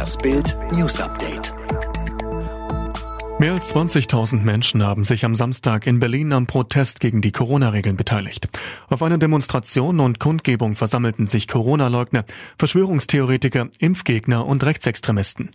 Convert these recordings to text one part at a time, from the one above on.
Das Bild News Update. Mehr als 20.000 Menschen haben sich am Samstag in Berlin am Protest gegen die Corona-Regeln beteiligt. Auf einer Demonstration und Kundgebung versammelten sich Corona-Leugner, Verschwörungstheoretiker, Impfgegner und Rechtsextremisten.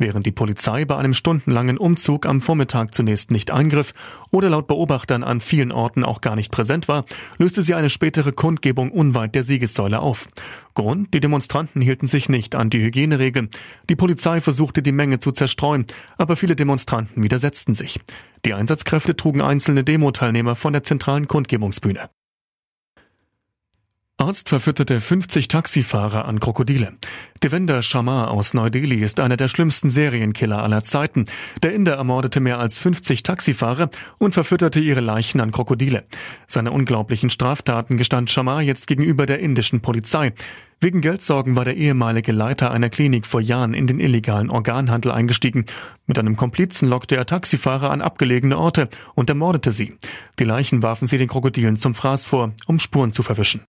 Während die Polizei bei einem stundenlangen Umzug am Vormittag zunächst nicht eingriff oder laut Beobachtern an vielen Orten auch gar nicht präsent war, löste sie eine spätere Kundgebung unweit der Siegessäule auf. Grund, die Demonstranten hielten sich nicht an die Hygieneregeln. Die Polizei versuchte die Menge zu zerstreuen, aber viele Demonstranten widersetzten sich. Die Einsatzkräfte trugen einzelne Demo-Teilnehmer von der zentralen Kundgebungsbühne. Arzt verfütterte 50 Taxifahrer an Krokodile. Devender Sharma aus Neu-Delhi ist einer der schlimmsten Serienkiller aller Zeiten. Der Inder ermordete mehr als 50 Taxifahrer und verfütterte ihre Leichen an Krokodile. Seine unglaublichen Straftaten gestand Sharma jetzt gegenüber der indischen Polizei. Wegen Geldsorgen war der ehemalige Leiter einer Klinik vor Jahren in den illegalen Organhandel eingestiegen. Mit einem Komplizen lockte er Taxifahrer an abgelegene Orte und ermordete sie. Die Leichen warfen sie den Krokodilen zum Fraß vor, um Spuren zu verwischen.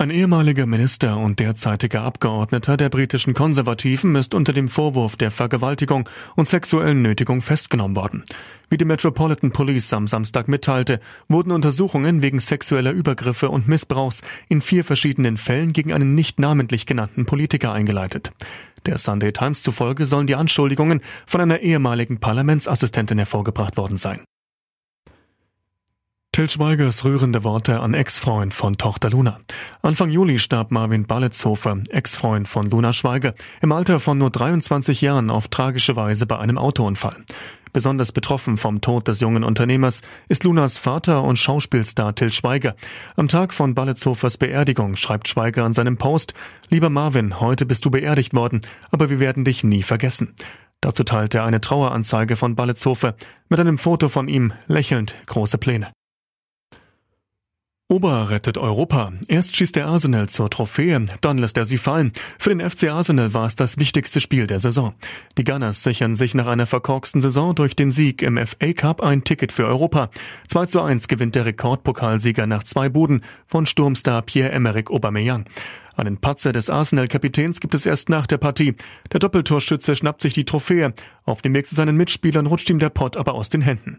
Ein ehemaliger Minister und derzeitiger Abgeordneter der britischen Konservativen ist unter dem Vorwurf der Vergewaltigung und sexuellen Nötigung festgenommen worden. Wie die Metropolitan Police am Samstag mitteilte, wurden Untersuchungen wegen sexueller Übergriffe und Missbrauchs in vier verschiedenen Fällen gegen einen nicht namentlich genannten Politiker eingeleitet. Der Sunday Times zufolge sollen die Anschuldigungen von einer ehemaligen Parlamentsassistentin hervorgebracht worden sein. Till Schweigers rührende Worte an Ex-Freund von Tochter Luna. Anfang Juli starb Marvin Balletshofer, Ex-Freund von Luna Schweiger, im Alter von nur 23 Jahren auf tragische Weise bei einem Autounfall. Besonders betroffen vom Tod des jungen Unternehmers ist Lunas Vater und Schauspielstar Till Schweiger. Am Tag von Balletshofers Beerdigung schreibt Schweiger an seinem Post, Lieber Marvin, heute bist du beerdigt worden, aber wir werden dich nie vergessen. Dazu teilt er eine Traueranzeige von Balletshofer mit einem Foto von ihm, lächelnd, große Pläne. Ober rettet Europa. Erst schießt der Arsenal zur Trophäe, dann lässt er sie fallen. Für den FC Arsenal war es das wichtigste Spiel der Saison. Die Gunners sichern sich nach einer verkorksten Saison durch den Sieg im FA Cup ein Ticket für Europa. 2 zu 1 gewinnt der Rekordpokalsieger nach zwei Buden von Sturmstar Pierre-Emerick Aubameyang. Einen Patzer des Arsenal-Kapitäns gibt es erst nach der Partie. Der Doppeltorschütze schnappt sich die Trophäe. Auf dem Weg zu seinen Mitspielern rutscht ihm der Pott aber aus den Händen.